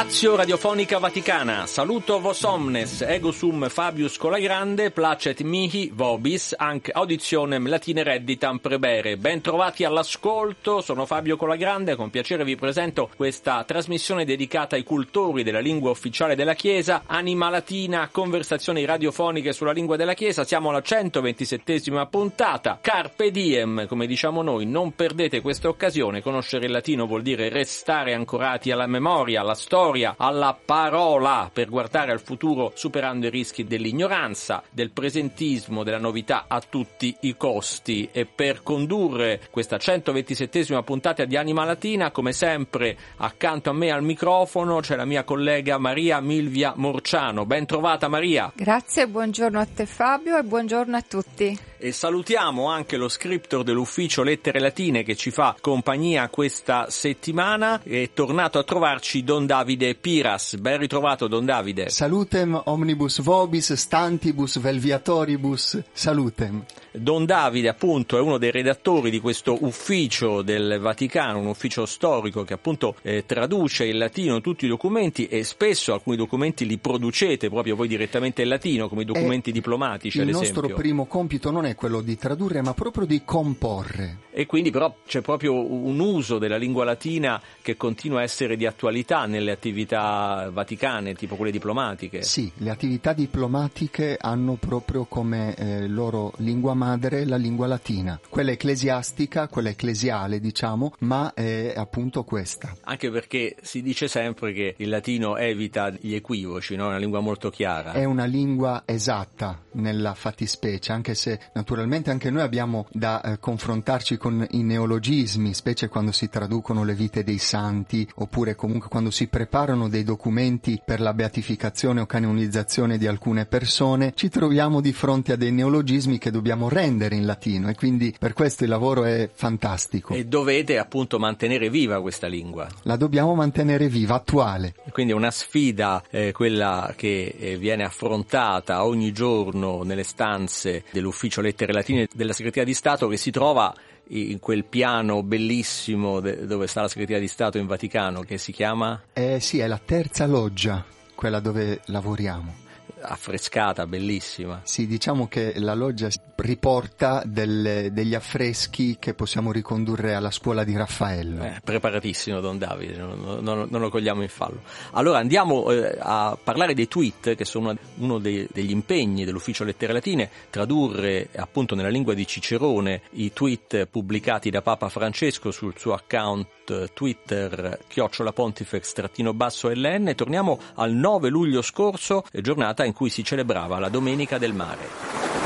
Stazio Radiofonica Vaticana, saluto vos omnes, ego sum Fabius Colagrande, placet mihi vobis, anc auditionem latine redditam prebere. Ben trovati all'ascolto, sono Fabio Colagrande, con piacere vi presento questa trasmissione dedicata ai cultori della lingua ufficiale della Chiesa, Anima Latina, conversazioni radiofoniche sulla lingua della Chiesa, siamo alla 127esima puntata, Carpe Diem, come diciamo noi, non perdete questa occasione, conoscere il latino vuol dire restare ancorati alla memoria, alla storia, storia, alla parola per guardare al futuro superando i rischi dell'ignoranza, del presentismo, della novità a tutti i costi e per condurre questa 127esima puntata di Anima Latina, come sempre accanto a me al microfono c'è la mia collega Maria Milvia Morciano. Ben trovata Maria. Grazie, buongiorno a te Fabio e buongiorno a tutti. E salutiamo anche lo scriptor dell'ufficio Lettere Latine che ci fa compagnia questa settimana. È tornato a trovarci Don Davide Piras. Ben ritrovato Don Davide. Salutem omnibus vobis stantibus velviatoribus. Salutem. Don Davide appunto è uno dei redattori di questo ufficio del Vaticano, un ufficio storico che appunto eh, traduce in latino tutti i documenti e spesso alcuni documenti li producete proprio voi direttamente in latino come i documenti e diplomatici il ad esempio. Il nostro primo compito non è quello di tradurre ma proprio di comporre. E quindi però c'è proprio un uso della lingua latina che continua a essere di attualità nelle attività vaticane, tipo quelle diplomatiche. Sì, le attività diplomatiche hanno proprio come eh, loro lingua madre la lingua latina, quella ecclesiastica, quella ecclesiale diciamo, ma è appunto questa. Anche perché si dice sempre che il latino evita gli equivoci, no? è una lingua molto chiara. È una lingua esatta nella fattispecie, anche se naturalmente anche noi abbiamo da eh, confrontarci con i neologismi, specie quando si traducono le vite dei santi, oppure comunque quando si preparano dei documenti per la beatificazione o canonizzazione di alcune persone, ci troviamo di fronte a dei neologismi che dobbiamo rendere in latino e quindi per questo il lavoro è fantastico. E dovete appunto mantenere viva questa lingua. La dobbiamo mantenere viva, attuale. Quindi è una sfida eh, quella che eh, viene affrontata ogni giorno nelle stanze dell'ufficio lettere latine della segreteria di Stato che si trova in quel piano bellissimo dove sta la segreteria di Stato in Vaticano che si chiama? Eh sì, è la terza loggia, quella dove lavoriamo affrescata, bellissima. Sì, diciamo che la loggia riporta delle, degli affreschi che possiamo ricondurre alla scuola di Raffaello. Eh, preparatissimo Don Davide, non, non, non, lo cogliamo in fallo. Allora andiamo eh, a parlare dei tweet che sono uno dei, degli impegni dell'ufficio Lettere Latine, tradurre appunto nella lingua di Cicerone i tweet pubblicati da Papa Francesco sul suo account Twitter chiocciola pontifex-basso LN. Torniamo al 9 luglio scorso, giornata in cui si celebrava la Domenica del Mare.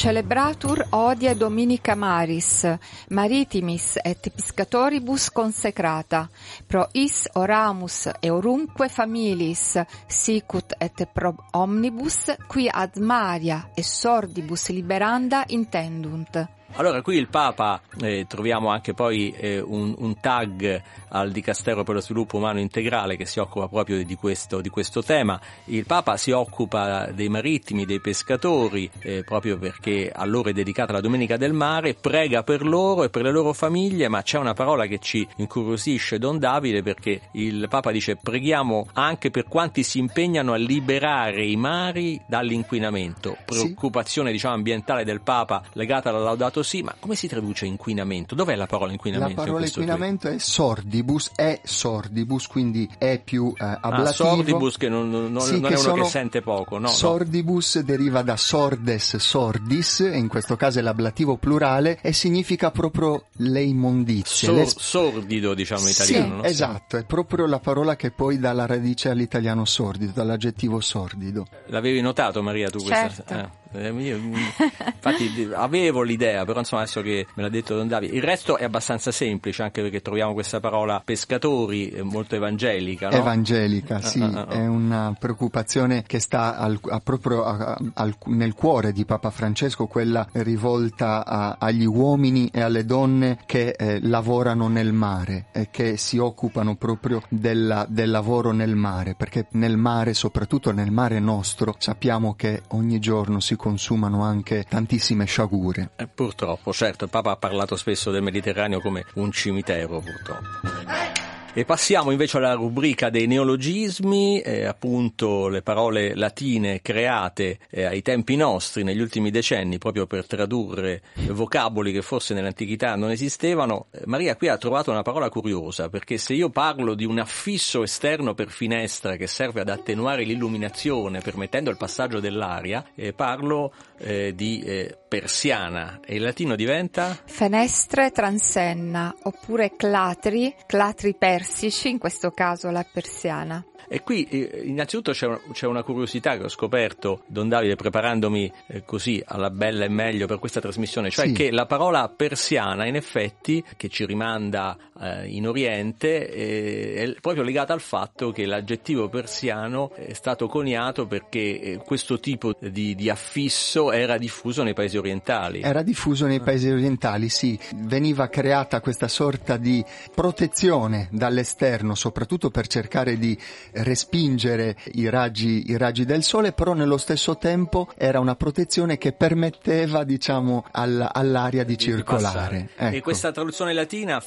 Celebratur odie Dominica Maris, maritimis et piscatoribus consecrata, pro is oramus eurumque familis, sicut et pro omnibus, qui ad Maria e sordibus liberanda intendunt. Allora, qui il Papa, eh, troviamo anche poi eh, un, un, tag al Dicastero per lo Sviluppo Umano Integrale che si occupa proprio di questo, di questo tema. Il Papa si occupa dei marittimi, dei pescatori, eh, proprio perché a loro è dedicata la Domenica del Mare, prega per loro e per le loro famiglie, ma c'è una parola che ci incuriosisce Don Davide perché il Papa dice preghiamo anche per quanti si impegnano a liberare i mari dall'inquinamento. Preoccupazione sì. diciamo, ambientale del Papa legata alla Laudato sì, ma come si traduce inquinamento? Dov'è la parola inquinamento? La parola in inquinamento tweet? è sordibus, è sordibus, quindi è più eh, ablativo. Ah, sordibus che non, non, sì, non è uno che sente poco, no? Sordibus no. deriva da sordes, sordis, in questo caso è l'ablativo plurale, e significa proprio le immondizie. Sor, le... Sordido, diciamo in italiano. Sì, no? esatto, è proprio la parola che poi dà la radice all'italiano sordido, dall'aggettivo sordido. L'avevi notato Maria tu certo. questa? Eh, io, infatti avevo l'idea, però insomma adesso che me l'ha detto Don Davide, il resto è abbastanza semplice anche perché troviamo questa parola pescatori eh, molto evangelica. No? Evangelica, Ah, sì, ah, ah, ah. è una preoccupazione che sta al- a- proprio a- al- nel cuore di Papa Francesco, quella rivolta a- agli uomini e alle donne che eh, lavorano nel mare e che si occupano proprio della- del lavoro nel mare, perché nel mare, soprattutto nel mare nostro, sappiamo che ogni giorno si consumano anche tantissime sciagure. Eh, purtroppo, certo, il Papa ha parlato spesso del Mediterraneo come un cimitero, purtroppo. E passiamo invece alla rubrica dei neologismi, eh, appunto le parole latine create eh, ai tempi nostri negli ultimi decenni proprio per tradurre vocaboli che forse nell'antichità non esistevano. Eh, Maria qui ha trovato una parola curiosa perché se io parlo di un affisso esterno per finestra che serve ad attenuare l'illuminazione permettendo il passaggio dell'aria, eh, parlo eh, di eh, persiana e il latino diventa... Fenestre transenna oppure clatri, clatri persici, in questo caso la persiana. E qui eh, innanzitutto c'è, una- c'è una curiosità che ho scoperto, Don Davide, preparandomi eh, così alla bella e meglio per questa trasmissione, cioè Sì. che la parola persiana in effetti, che ci rimanda eh, in Oriente, eh, è proprio legata al fatto che l'aggettivo persiano è stato coniato perché eh, questo tipo di, di affisso era diffuso nei paesi orientali. Era diffuso nei paesi orientali, sì, veniva creata questa sorta di protezione dall'esterno, soprattutto per cercare di respingere i raggi, i raggi del sole, però nello stesso tempo era una protezione che permetteva, diciamo, al- all'aria di, di circolare. passare. E Ecco. questa traduzione latina,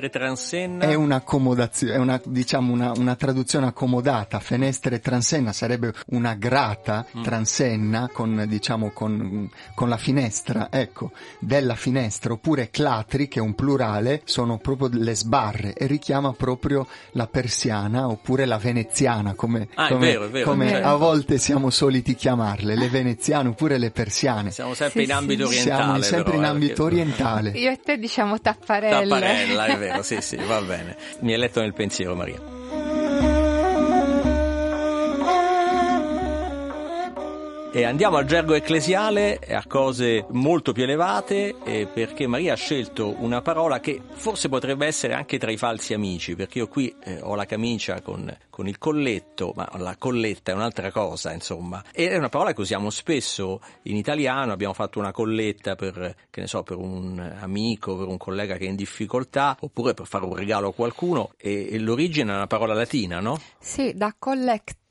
fenestre transenna, È un'accomodazione, è una, diciamo una, una traduzione accomodata. Fenestre transenna sarebbe una grata Mm. transenna con, diciamo, con, con la finestra, ecco, della finestra, oppure clatri, che è un plurale, sono proprio le sbarre e richiama proprio la persiana oppure la veneziana, come, Ah, è come- vero, è vero, come certo. a volte siamo soliti chiamarle, le veneziane oppure le persiane. siamo sempre Sì, in ambito sì. orientale. Siamo sempre però, in eh, ambito perché- orientale. Io e te diciamo tapparelle. Tapparella, è vero, sì, sì, va bene. Mi hai letto nel pensiero, Maria. E andiamo al gergo ecclesiale, a cose molto più elevate, perché Maria ha scelto una parola che forse potrebbe essere anche tra i falsi amici, perché io qui eh, ho la camicia con, con il colletto, ma la colletta è un'altra cosa, insomma. E è una parola che usiamo spesso in italiano, abbiamo fatto una colletta per, so, per un amico, per un collega che è in difficoltà, oppure per fare un regalo a qualcuno, e, e l'origine è una parola latina, no? Sì, da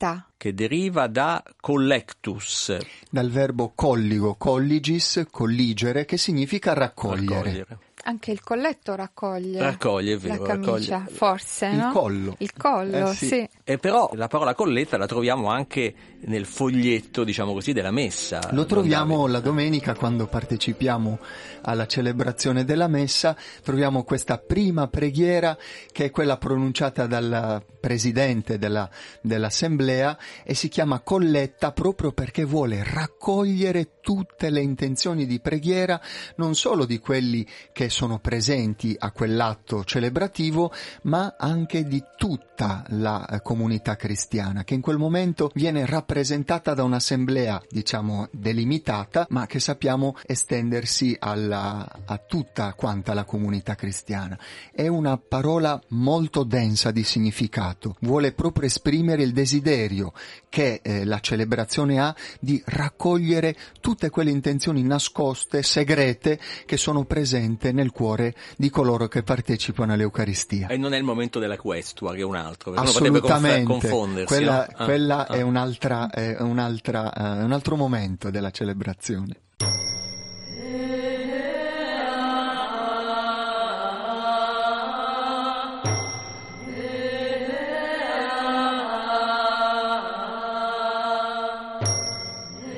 collecta. Che deriva da collectus, Dal verbo colligo, colligis, colligere, che significa raccogliere. raccogliere. Anche il colletto raccoglie. Raccoglie, vero, La camicia, raccoglie. forse, Il no? collo. Il collo, Eh, sì. sì. E però la parola colletta la troviamo anche nel foglietto, diciamo così, della messa. Lo troviamo la domenica quando partecipiamo alla celebrazione della messa, troviamo questa prima preghiera che è quella pronunciata dal presidente della- dell'assemblea e si chiama colletta proprio perché vuole raccogliere tutte le intenzioni di preghiera, non solo di quelli che sono presenti a quell'atto celebrativo, ma anche di tutta la eh, comunità cristiana, che in quel momento viene rappresentata da un'assemblea, diciamo, delimitata, ma che sappiamo estendersi alla- a tutta quanta la comunità cristiana. È una parola molto densa di significato, vuole proprio esprimere il desiderio che eh, la celebrazione ha di raccogliere tutte quelle intenzioni nascoste, segrete, che sono presenti nel cuore di coloro che partecipano all'Eucaristia. E non è il momento della questua, che è un altro. perché uno potrebbe Assolutamente, quella? Ah, quella ah. è, un'altra, è un'altra, eh, un altro momento della celebrazione.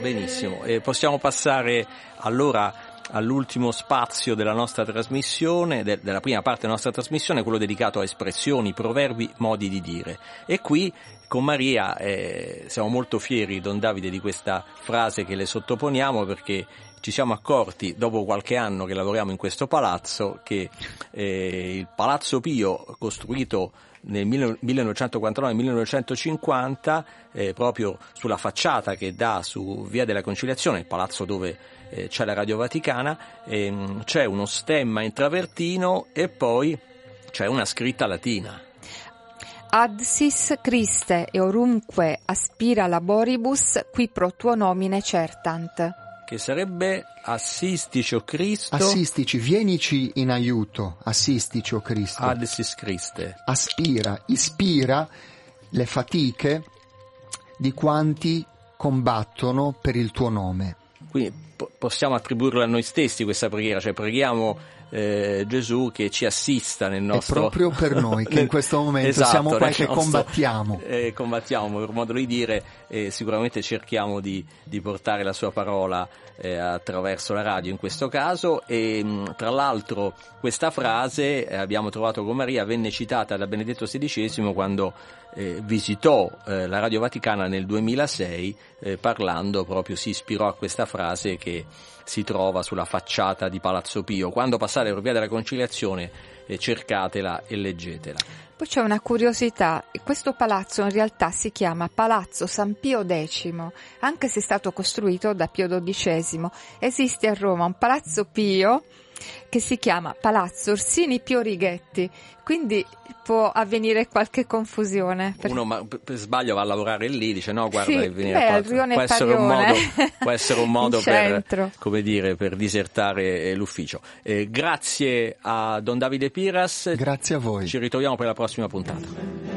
Benissimo, e possiamo passare allora all'ultimo spazio della nostra trasmissione, de- della prima parte della nostra trasmissione, quello dedicato a espressioni, proverbi, modi di dire. E qui con Maria eh, siamo molto fieri, Don Davide, di questa frase che le sottoponiamo perché ci siamo accorti dopo qualche anno che lavoriamo in questo palazzo che eh, il Palazzo Pio costruito nel 1949-1950 eh, proprio sulla facciata che dà su Via della Conciliazione, il palazzo dove eh, c'è la Radio Vaticana, ehm, c'è uno stemma in travertino e poi c'è una scritta latina. Ad sis Christe e orunque aspira laboribus qui pro tuo nomine certant che sarebbe assistici o Cristo. Assistici, vienici in aiuto, assistici o Cristo. Adsis Christe. Aspira, ispira le fatiche di quanti combattono per il tuo nome. Quindi possiamo attribuirla a noi stessi questa preghiera, cioè preghiamo eh, Gesù che ci assista nel nostro... È proprio per noi che in questo momento esatto, siamo qua che nostro, combattiamo. Eh, combattiamo, per modo di dire, eh, sicuramente cerchiamo di, di, portare la sua parola eh, attraverso la radio in questo caso e tra l'altro questa frase eh, abbiamo trovato con Maria venne citata da Benedetto XVI quando eh, visitò eh, la Radio Vaticana nel 2006 eh, parlando proprio si ispirò a questa frase che si trova sulla facciata di Palazzo Pio. Quando passate per via della conciliazione eh, cercatela e leggetela. Poi c'è una curiosità, questo palazzo in realtà si chiama Palazzo San Pio X, anche se è stato costruito da Pio XII. Esiste a Roma un Palazzo Pio che si chiama Palazzo Orsini Pio Righetti, quindi può avvenire qualche confusione. Per... Uno ma, per sbaglio va a lavorare lì, dice no guarda sì, venire beh, qua. Può essere, modo, può essere un modo, per, come dire, per disertare eh, l'ufficio. Eh, grazie a Don Davide Piras. Grazie a voi. Ci ritroviamo per la prossima puntata.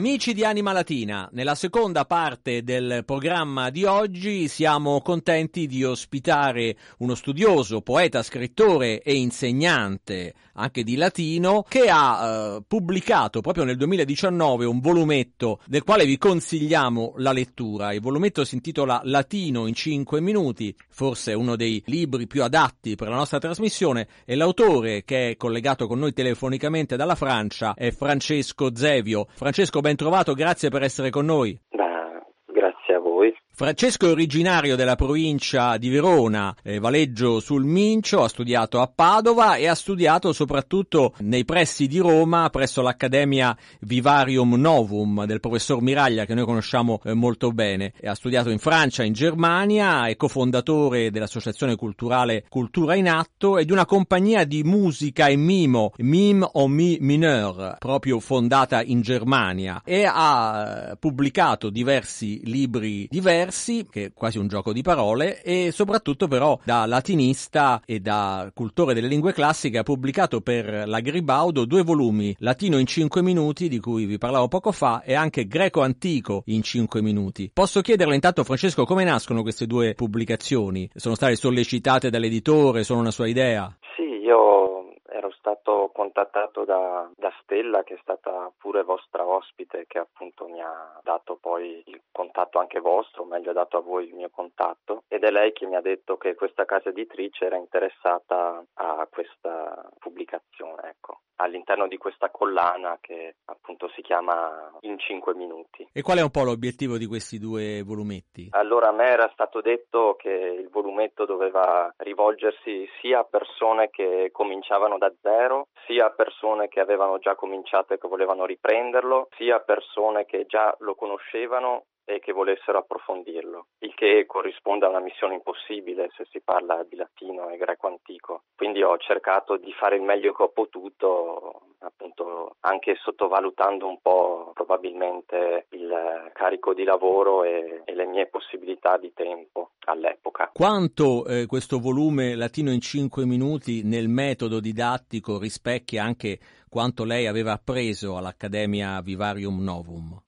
Amici di Anima Latina, nella seconda parte del programma di oggi siamo contenti di ospitare uno studioso, poeta, scrittore e insegnante anche di latino che ha eh, pubblicato proprio nel 2019 un volumetto del quale vi consigliamo la lettura. Il volumetto si intitola Latino in 5 minuti, forse uno dei libri più adatti per la nostra trasmissione e l'autore che è collegato con noi telefonicamente dalla Francia è Francesco Zevio. Francesco ben trovato, grazie per essere con noi. Bah, grazie a voi. Francesco è originario della provincia di Verona, eh, Valeggio sul Mincio, ha studiato a Padova e ha studiato soprattutto nei pressi di Roma presso l'Accademia Vivarium Novum del professor Miraglia che noi conosciamo eh, molto bene. Ha studiato in Francia, in Germania, è cofondatore dell'associazione culturale Cultura in Atto e di una compagnia di musica e mimo, Mime o Mi Mineur, proprio fondata in Germania e ha pubblicato diversi libri diversi diversi, che è quasi un gioco di parole, e soprattutto però da latinista e da cultore delle lingue classiche ha pubblicato per la Gribaudo due volumi, Latino in 5 minuti, di cui vi parlavo poco fa, e anche Greco antico in 5 minuti. Posso chiederle intanto, Francesco, come nascono queste due pubblicazioni? Sono state sollecitate dall'editore, sono una sua idea? Sì, io ero stato contattato da, da, Stella che è stata pure vostra ospite che appunto mi ha dato poi il contatto anche vostro, o meglio ha dato a voi il mio contatto ed è lei che mi ha detto che questa casa editrice era interessata a questa pubblicazione, ecco, all'interno di questa collana che appunto si chiama In 5 minuti. E qual è un po' l'obiettivo di questi due volumetti? Allora a me era stato detto che il volumetto doveva rivolgersi sia a persone che cominciavano da zero, sia a persone che avevano già cominciato e che volevano riprenderlo, sia persone che già lo conoscevano e che volessero approfondirlo, il che corrisponde a una missione impossibile se si parla di latino e greco antico. Quindi ho cercato di fare il meglio che ho potuto, appunto anche sottovalutando un po' probabilmente il carico di lavoro e, e le mie possibilità di tempo all'epoca. Quanto eh, questo volume Latino in 5 minuti nel metodo didattico rispecchia anche quanto lei aveva appreso all'Accademia Vivarium Novum?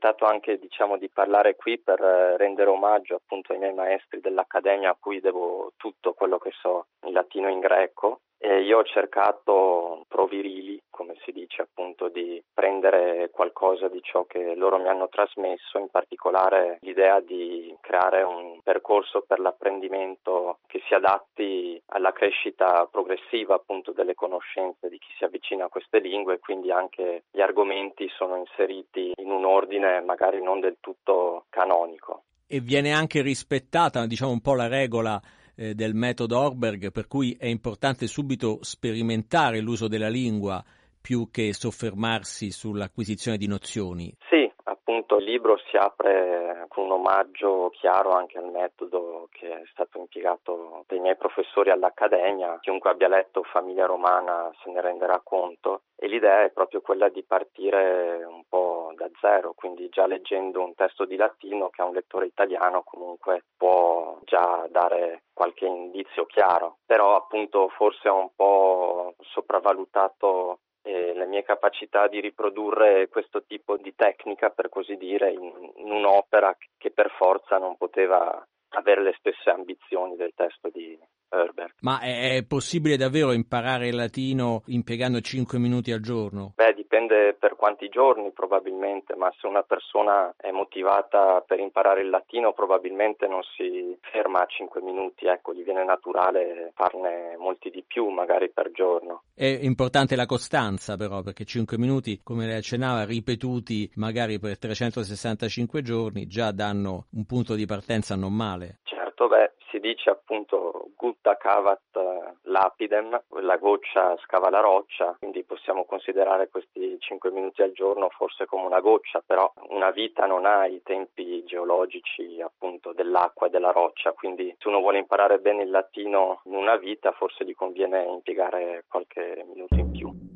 Accettato anche diciamo, di parlare qui per eh, rendere omaggio appunto ai miei maestri dell'Accademia a cui devo tutto quello che so in latino e in greco e io ho cercato provirili, come si dice appunto, di prendere qualcosa di ciò che loro mi hanno trasmesso, in particolare l'idea di creare un percorso per l'apprendimento che si adatti alla crescita progressiva appunto delle conoscenze di chi si avvicina a queste lingue, quindi anche gli argomenti sono inseriti in un ordine magari non del tutto canonico. E viene anche rispettata, diciamo un po' la regola eh, del metodo Orberg, per cui è importante subito sperimentare l'uso della lingua più che soffermarsi sull'acquisizione di nozioni. Sì, appunto il libro si apre con un omaggio chiaro anche al metodo che è stato impiegato dai miei professori all'Accademia. Chiunque abbia letto Famiglia Romana se ne renderà conto. E l'idea è proprio quella di partire un po' da zero, quindi già leggendo un testo di latino che a un lettore italiano comunque può già dare qualche indizio chiaro, però appunto forse ho un po' sopravvalutato le mie capacità di riprodurre questo tipo di tecnica, per così dire, in, in un'opera che per forza non poteva avere le stesse ambizioni del testo di Herbert. Ma è possibile davvero imparare il latino impiegando 5 minuti al giorno? Beh, dipende per quanti giorni probabilmente, ma se una persona è motivata per imparare il latino probabilmente non si ferma a 5 minuti, ecco, gli viene naturale farne molti di più magari per giorno. È importante la costanza però, perché 5 minuti, come lei accennava, ripetuti magari per 365 giorni già danno un punto di partenza non male. Certo, beh, si dice appunto gutta cavat eh, lapidem, la goccia scava la roccia, quindi possiamo considerare questi 5 minuti al giorno forse come una goccia, però una vita non ha i tempi geologici appunto dell'acqua e della roccia, quindi se uno vuole imparare bene il latino in una vita forse gli conviene impiegare qualche minuto in più.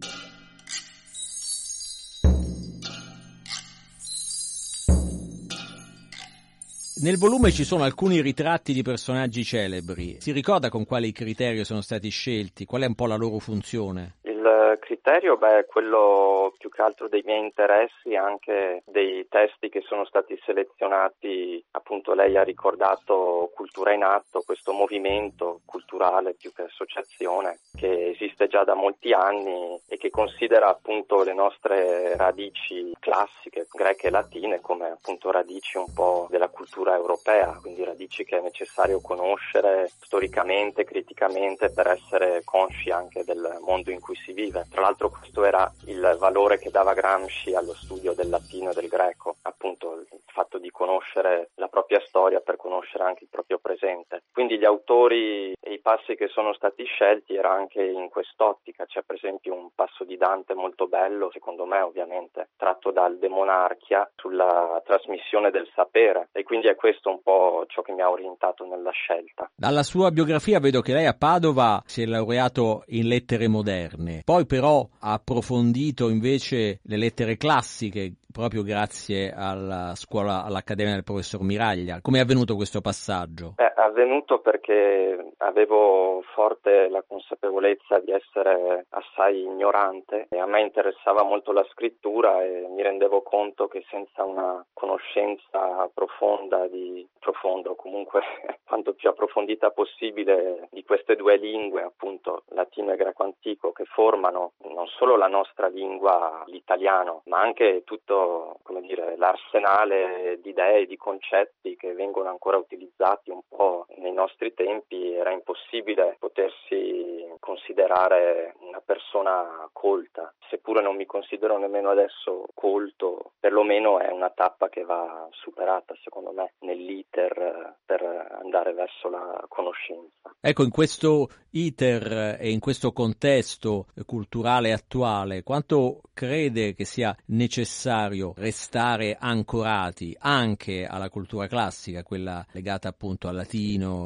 Nel volume ci sono alcuni ritratti di personaggi celebri. Si ricorda con quali criteri sono stati scelti? Qual è un po' la loro funzione? Il criterio beh, è quello più che altro dei miei interessi, anche dei testi che sono stati selezionati, appunto lei ha ricordato Cultura in Atto, questo movimento culturale più che associazione che esiste già da molti anni e che considera appunto le nostre radici classiche, greche e latine, come appunto radici un po' della cultura europea, quindi radici che è necessario conoscere storicamente, criticamente per essere consci anche del mondo in cui si vive. Tra l'altro questo era il valore che dava Gramsci allo studio del latino e del greco, appunto il fatto di conoscere la propria storia per conoscere anche il proprio presente. Quindi gli autori e i passi che sono stati scelti era anche in quest'ottica, c'è per esempio un passo di Dante molto bello, secondo me ovviamente, tratto dal De Monarchia sulla trasmissione del sapere e quindi è questo un po' ciò che mi ha orientato nella scelta. Dalla sua biografia vedo che lei a Padova si è laureato in lettere moderne, poi però ha approfondito invece le lettere classiche proprio grazie alla scuola, all'Accademia del professor Miraglia. Come è avvenuto questo passaggio? È avvenuto perché avevo forte la consapevolezza di essere assai ignorante e a me interessava molto la scrittura e mi rendevo conto che senza una conoscenza profonda di profondo comunque quanto più approfondita possibile di queste due lingue, appunto latino e greco antico, che formano non solo la nostra lingua, l'italiano, ma anche tutto come dire, l'arsenale di idee, di concetti che vengono ancora utilizzati un po' nei nostri tempi, era impossibile potersi considerare una persona colta. Seppure non mi considero nemmeno adesso colto, perlomeno è una tappa che va superata, secondo me, nell'iter per andare verso la conoscenza. Ecco, in questo iter e in questo contesto culturale attuale, quanto crede che sia necessario restare ancorati anche alla cultura classica, quella legata appunto al latino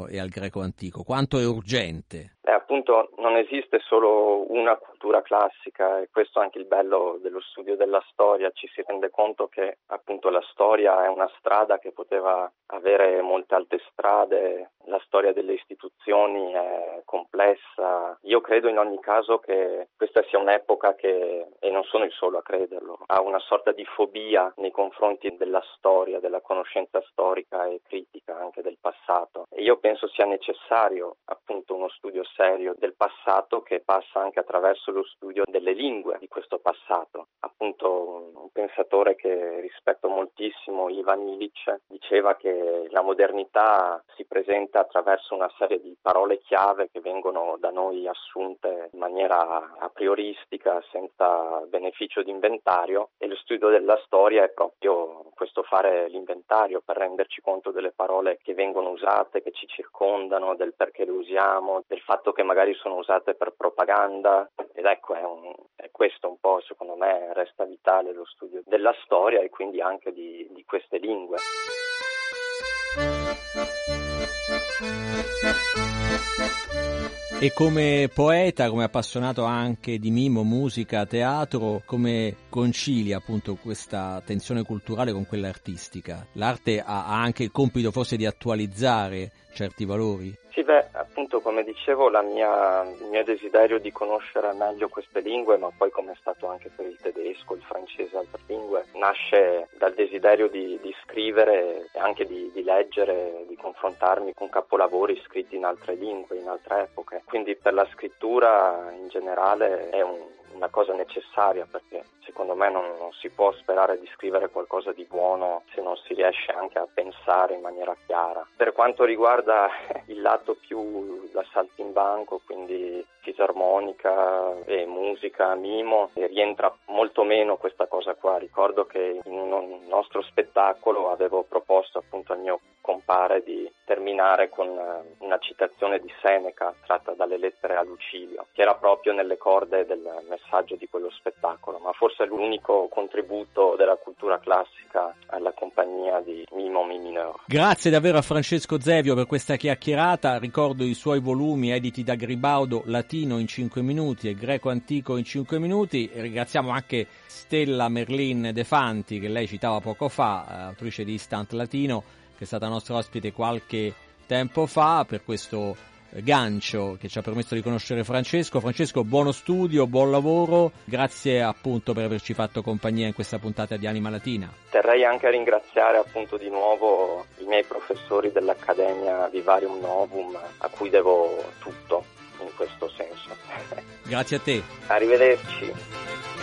e al greco antico? Quanto è urgente? Eh, appunto non esiste solo una cultura classica e questo è anche il bello dello studio della storia, ci si rende conto che appunto la storia è una strada che poteva avere molte altre strade, la storia delle istituzioni è complessa. Io credo in ogni caso che questa sia un'epoca che, e non sono il solo a crederlo, ha una sorta di fobia nei confronti della storia, della conoscenza storica e critica anche del passato. E io penso sia necessario appunto uno studio serio del passato che passa anche attraverso lo studio delle lingue di questo passato. Appunto un pensatore che rispetto moltissimo, Ivan Illich, diceva che la modernità si presenta attraverso una serie di parole chiave che vengono da noi assunte in maniera a prioristica, senza beneficio di inventario e lo studio della storia è proprio questo fare l'inventario per renderci conto delle parole che vengono usate, che ci circondano, del perché le usiamo, del fatto che magari sono usate per propaganda ed ecco è, un, è questo un po' secondo me resta vitale lo studio della storia e quindi anche di, di queste lingue. E come poeta, come appassionato anche di mimo, musica, teatro, come concilia appunto questa tensione culturale con quella artistica? L'arte ha anche il compito forse di attualizzare certi valori? Sì, beh, appunto come dicevo mia, il mio desiderio di conoscere meglio queste lingue, ma poi come è stato anche per il tedesco, il francese e altre lingue, nasce dal desiderio di, di scrivere e anche di, di, leggere, di confrontarmi con capolavori scritti in altre lingue, in altre epoche. Quindi per la scrittura in generale è un, una cosa necessaria perché secondo me non, non, si può sperare di scrivere qualcosa di buono se non si riesce anche a pensare in maniera chiara. Per quanto riguarda il lato più da saltimbanco, quindi fisarmonica e musica, mimo, rientra molto meno questa cosa qua. Ricordo che in un nostro spettacolo avevo proposto appunto al mio compare di terminare con eh, una citazione di Seneca tratta dalle lettere a Lucilio, che era proprio nelle corde del messaggio di quello spettacolo, ma forse è l'unico contributo della cultura classica alla compagnia di Mimo Mi Mineur. Grazie davvero a Francesco Zevio per questa chiacchierata, ricordo i suoi volumi editi da Gribaudo, Latino in 5 minuti e Greco Antico in 5 minuti, e ringraziamo anche Stella Merlin Defanti che lei citava poco fa, eh, autrice di Instant Latino, che è stata nostra ospite qualche tempo fa. Per questo gancio che ci ha permesso di conoscere Francesco. Francesco, buono studio, buon lavoro, grazie appunto per averci fatto compagnia in questa puntata di Anima Latina. Terrei anche a ringraziare appunto di nuovo i miei professori dell'Accademia Vivarium Novum a cui devo tutto in questo senso. Grazie a te. Arrivederci.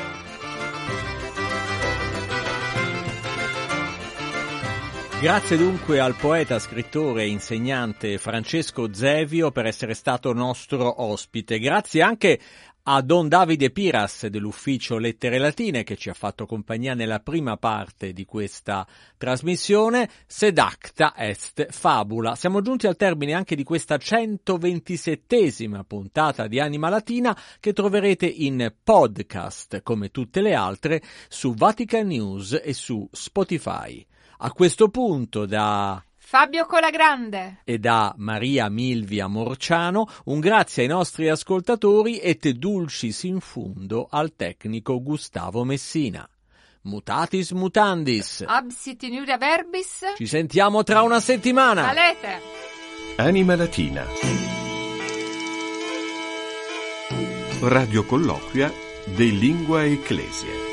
Grazie dunque al poeta, scrittore e insegnante Francesco Zevio per essere stato nostro ospite. Grazie anche a Don Davide Piras dell'ufficio Lettere Latine che ci ha fatto compagnia nella prima parte di questa trasmissione, sed acta est fabula. Siamo giunti al termine anche di questa 127esima puntata di Anima Latina che troverete in podcast come tutte le altre su Vatican News e su Spotify. A questo punto da Fabio Colagrande e da Maria Milvia Morciano un grazie ai nostri ascoltatori e te dulcis in fundo al tecnico Gustavo Messina. Mutatis mutandis. Absit in iuria verbis. Ci sentiamo tra una settimana. Valete. Anima Latina. Radio colloquia de Lingua Ecclesia.